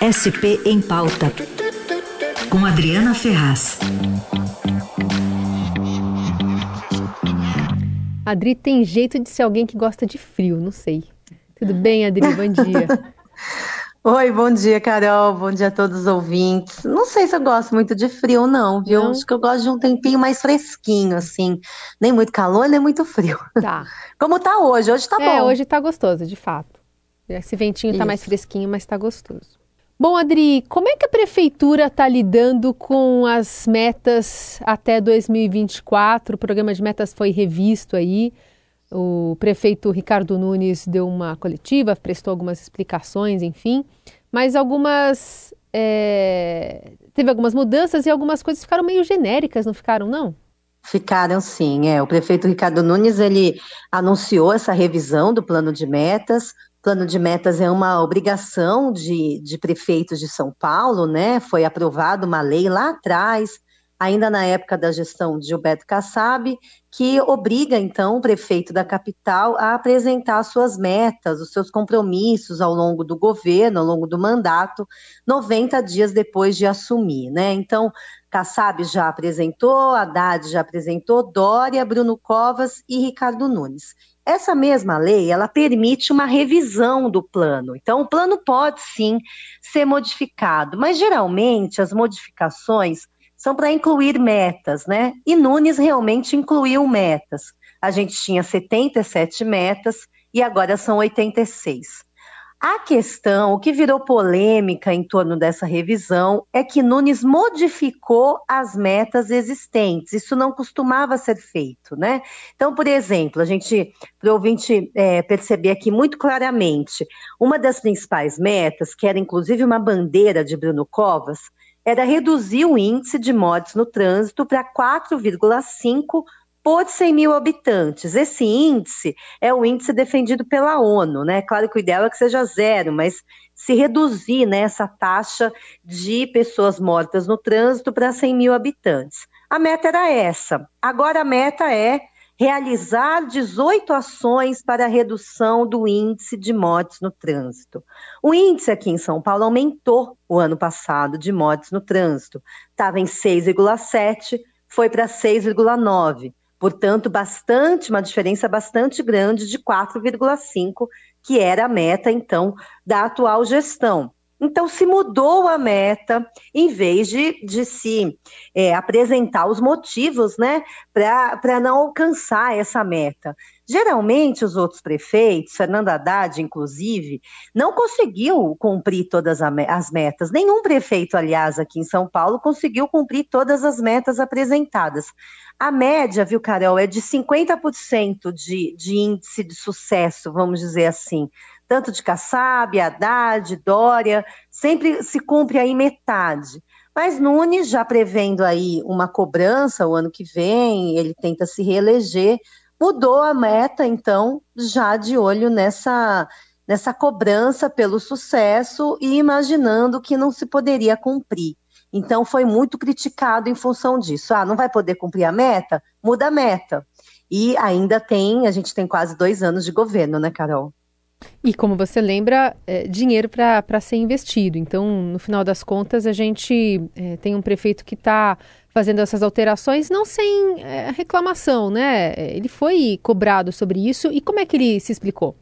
SP em Pauta, com Adriana Ferraz. Adri tem jeito de ser alguém que gosta de frio, não sei. Tudo bem, Adri? Bom dia. Oi, bom dia, Carol. Bom dia a todos os ouvintes. Não sei se eu gosto muito de frio, não, viu? Não. Acho que eu gosto de um tempinho mais fresquinho, assim. Nem muito calor, nem muito frio. Tá. Como tá hoje? Hoje tá é, bom. É, hoje tá gostoso, de fato. Esse ventinho Isso. tá mais fresquinho, mas tá gostoso. Bom, Adri, como é que a prefeitura está lidando com as metas até 2024? O programa de metas foi revisto aí. O prefeito Ricardo Nunes deu uma coletiva, prestou algumas explicações, enfim, mas algumas. É, teve algumas mudanças e algumas coisas ficaram meio genéricas, não ficaram, não? Ficaram sim, é. O prefeito Ricardo Nunes ele anunciou essa revisão do plano de metas. Plano de metas é uma obrigação de, de prefeitos de São Paulo, né? Foi aprovada uma lei lá atrás ainda na época da gestão de Gilberto Kassab, que obriga, então, o prefeito da capital a apresentar suas metas, os seus compromissos ao longo do governo, ao longo do mandato, 90 dias depois de assumir, né? Então, Kassab já apresentou, Haddad já apresentou, Dória, Bruno Covas e Ricardo Nunes. Essa mesma lei, ela permite uma revisão do plano. Então, o plano pode sim ser modificado, mas geralmente as modificações são para incluir metas, né? E Nunes realmente incluiu metas. A gente tinha 77 metas e agora são 86. A questão, o que virou polêmica em torno dessa revisão é que Nunes modificou as metas existentes. Isso não costumava ser feito, né? Então, por exemplo, a gente, para o ouvinte é, perceber aqui muito claramente, uma das principais metas, que era inclusive uma bandeira de Bruno Covas, era reduzir o índice de mortes no trânsito para 4,5 por 100 mil habitantes. Esse índice é o índice defendido pela ONU, né? Claro que o ideal é que seja zero, mas se reduzir né, essa taxa de pessoas mortas no trânsito para 100 mil habitantes. A meta era essa. Agora a meta é realizar 18 ações para redução do índice de mortes no trânsito. O índice aqui em São Paulo aumentou o ano passado de mortes no trânsito. Estava em 6,7, foi para 6,9. Portanto, bastante, uma diferença bastante grande de 4,5, que era a meta, então, da atual gestão. Então, se mudou a meta, em vez de, de se é, apresentar os motivos né, para não alcançar essa meta. Geralmente, os outros prefeitos, Fernando Haddad, inclusive, não conseguiu cumprir todas as metas. Nenhum prefeito, aliás, aqui em São Paulo, conseguiu cumprir todas as metas apresentadas. A média, viu, Carol, é de 50% de, de índice de sucesso, vamos dizer assim tanto de Kassab, Haddad, Dória, sempre se cumpre aí metade. Mas Nunes, já prevendo aí uma cobrança o ano que vem, ele tenta se reeleger, mudou a meta, então, já de olho nessa, nessa cobrança pelo sucesso e imaginando que não se poderia cumprir. Então, foi muito criticado em função disso. Ah, não vai poder cumprir a meta? Muda a meta. E ainda tem, a gente tem quase dois anos de governo, né, Carol? E como você lembra, é, dinheiro para ser investido. Então, no final das contas, a gente é, tem um prefeito que está fazendo essas alterações não sem é, reclamação, né? Ele foi cobrado sobre isso. E como é que ele se explicou?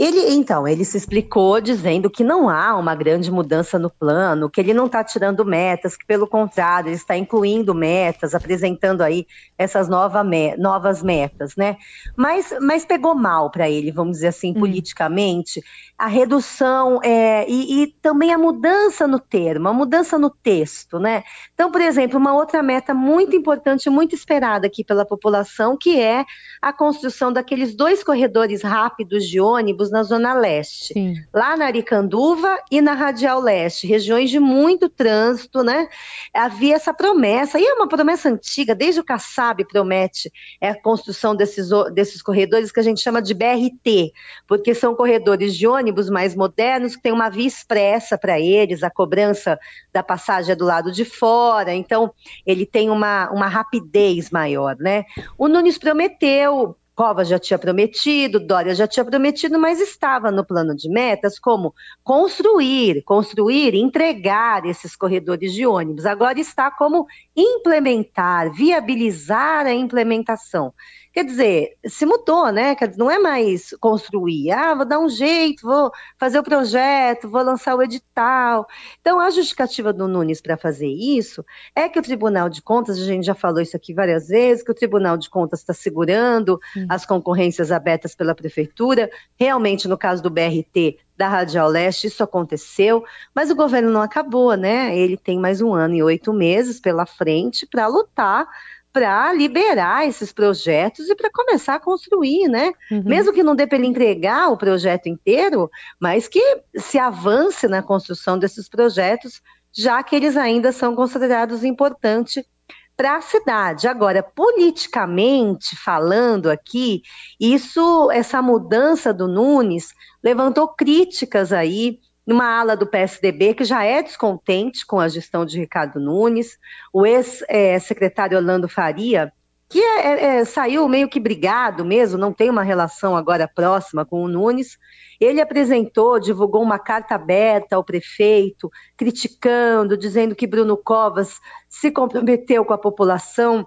Ele, então, ele se explicou dizendo que não há uma grande mudança no plano, que ele não está tirando metas, que pelo contrário, ele está incluindo metas, apresentando aí essas nova me novas metas, né? Mas, mas pegou mal para ele, vamos dizer assim, hum. politicamente, a redução é, e, e, também a mudança no termo, a mudança no texto, né? Então, por exemplo, uma outra meta muito importante, muito esperada aqui pela população, que é a construção daqueles dois corredores rápidos de ônibus na Zona Leste, Sim. lá na Aricanduva e na Radial Leste, regiões de muito trânsito, né? Havia essa promessa, e é uma promessa antiga, desde o Kassab promete é a construção desses, desses corredores que a gente chama de BRT, porque são corredores de ônibus ônibus mais modernos, que tem uma via expressa para eles, a cobrança da passagem é do lado de fora, então ele tem uma, uma rapidez maior, né? O Nunes prometeu Cova já tinha prometido, Dória já tinha prometido, mas estava no plano de metas como construir, construir, entregar esses corredores de ônibus. Agora está como implementar, viabilizar a implementação. Quer dizer, se mudou, né? Não é mais construir. Ah, vou dar um jeito, vou fazer o projeto, vou lançar o edital. Então, a justificativa do Nunes para fazer isso é que o Tribunal de Contas, a gente já falou isso aqui várias vezes, que o Tribunal de Contas está segurando Sim. as concorrências abertas pela Prefeitura. Realmente, no caso do BRT, da Radial Leste, isso aconteceu, mas o governo não acabou, né? Ele tem mais um ano e oito meses pela frente para lutar para liberar esses projetos e para começar a construir, né? Uhum. Mesmo que não dê para ele entregar o projeto inteiro, mas que se avance na construção desses projetos, já que eles ainda são considerados importantes para a cidade. Agora, politicamente falando aqui, isso, essa mudança do Nunes levantou críticas aí numa ala do PSDB que já é descontente com a gestão de Ricardo Nunes, o ex-secretário Orlando Faria, que é, é, é, saiu meio que brigado mesmo, não tem uma relação agora próxima com o Nunes. Ele apresentou, divulgou uma carta aberta ao prefeito, criticando, dizendo que Bruno Covas se comprometeu com a população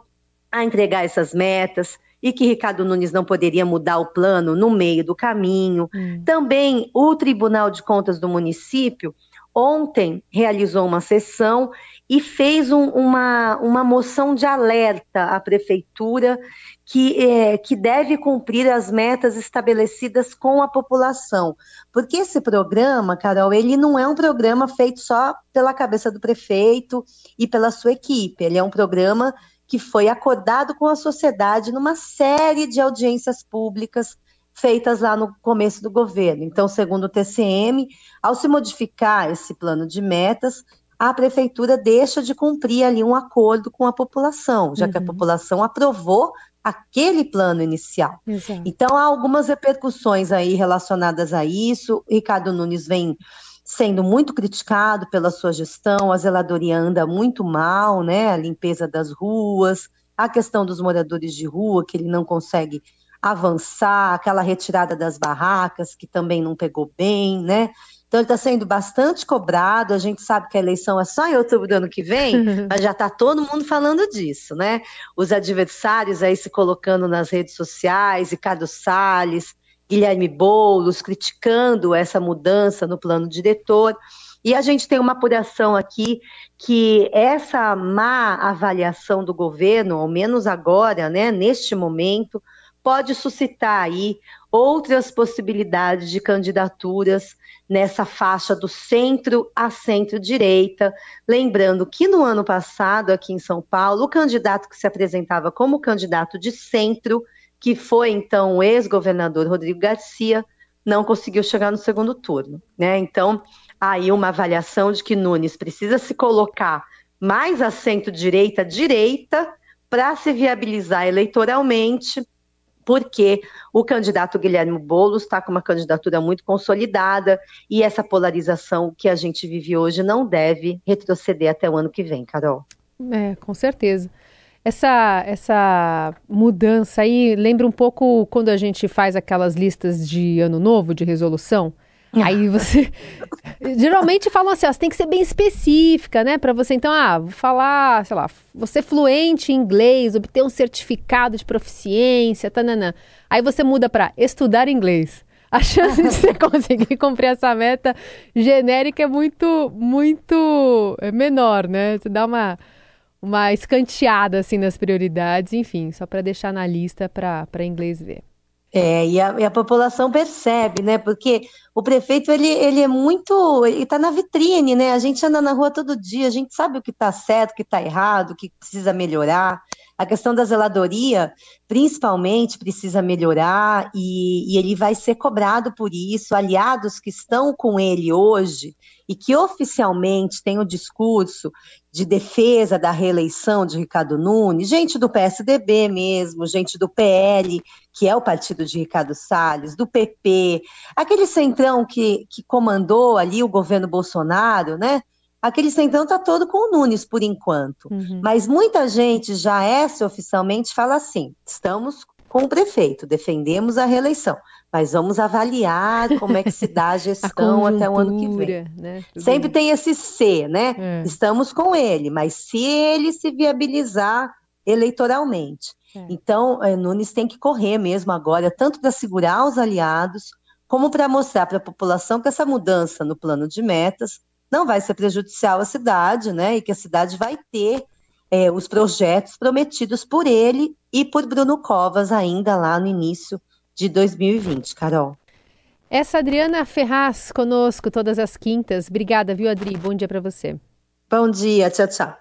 a entregar essas metas, e que Ricardo Nunes não poderia mudar o plano no meio do caminho. Hum. Também o Tribunal de Contas do município ontem realizou uma sessão e fez um, uma, uma moção de alerta à prefeitura que, é, que deve cumprir as metas estabelecidas com a população. Porque esse programa, Carol, ele não é um programa feito só pela cabeça do prefeito e pela sua equipe, ele é um programa que foi acordado com a sociedade numa série de audiências públicas feitas lá no começo do governo. Então, segundo o TCM, ao se modificar esse plano de metas, a prefeitura deixa de cumprir ali um acordo com a população, já uhum. que a uhum. população aprovou aquele plano inicial. Exato. Então, há algumas repercussões aí relacionadas a isso. Ricardo Nunes vem sendo muito criticado pela sua gestão, a zeladoria anda muito mal, né? A limpeza das ruas, a questão dos moradores de rua, que ele não consegue avançar, aquela retirada das barracas, que também não pegou bem, né? Então ele está sendo bastante cobrado. A gente sabe que a eleição é só em outubro do ano que vem, mas já está todo mundo falando disso, né? Os adversários aí se colocando nas redes sociais, Ricardo Salles, Guilherme Boulos criticando essa mudança no plano diretor. E a gente tem uma apuração aqui que essa má avaliação do governo, ao menos agora, né, neste momento, pode suscitar aí outras possibilidades de candidaturas nessa faixa do centro a centro-direita. Lembrando que no ano passado, aqui em São Paulo, o candidato que se apresentava como candidato de centro que foi então o ex-governador Rodrigo Garcia, não conseguiu chegar no segundo turno. Né? Então, aí uma avaliação de que Nunes precisa se colocar mais a centro-direita, direita, para se viabilizar eleitoralmente, porque o candidato Guilherme Boulos está com uma candidatura muito consolidada e essa polarização que a gente vive hoje não deve retroceder até o ano que vem, Carol. É, com certeza. Essa, essa mudança aí lembra um pouco quando a gente faz aquelas listas de ano novo, de resolução. Aí você. Geralmente falam assim, ó, você tem que ser bem específica, né? Para você, então, ah, vou falar, sei lá, você fluente em inglês, obter um certificado de proficiência, tananã. Aí você muda para estudar inglês. A chance de você conseguir cumprir essa meta genérica é muito, muito menor, né? Você dá uma uma escanteada assim nas prioridades, enfim, só para deixar na lista para inglês ver. É, e a, e a, população percebe, né? Porque o prefeito ele, ele é muito, ele está na vitrine, né? A gente anda na rua todo dia, a gente sabe o que está certo, o que está errado, o que precisa melhorar. A questão da zeladoria, principalmente, precisa melhorar e, e ele vai ser cobrado por isso. Aliados que estão com ele hoje e que oficialmente têm o discurso de defesa da reeleição de Ricardo Nunes, gente do PSDB mesmo, gente do PL, que é o partido de Ricardo Salles, do PP, aquele centrão que, que comandou ali o governo Bolsonaro, né? Aquele centrão está todo com o Nunes por enquanto. Uhum. Mas muita gente já é oficialmente fala assim: estamos com o prefeito, defendemos a reeleição, mas vamos avaliar como é que se dá a gestão a até o ano que vem. Né? Sempre tem esse se, né? É. Estamos com ele, mas se ele se viabilizar eleitoralmente. É. Então, é, Nunes tem que correr mesmo agora, tanto para segurar os aliados, como para mostrar para a população que essa mudança no plano de metas não vai ser prejudicial à cidade, né? E que a cidade vai ter é, os projetos prometidos por ele e por Bruno Covas ainda lá no início de 2020, Carol. Essa Adriana Ferraz conosco todas as quintas. Obrigada, viu, Adri? Bom dia para você. Bom dia, tchau, tchau.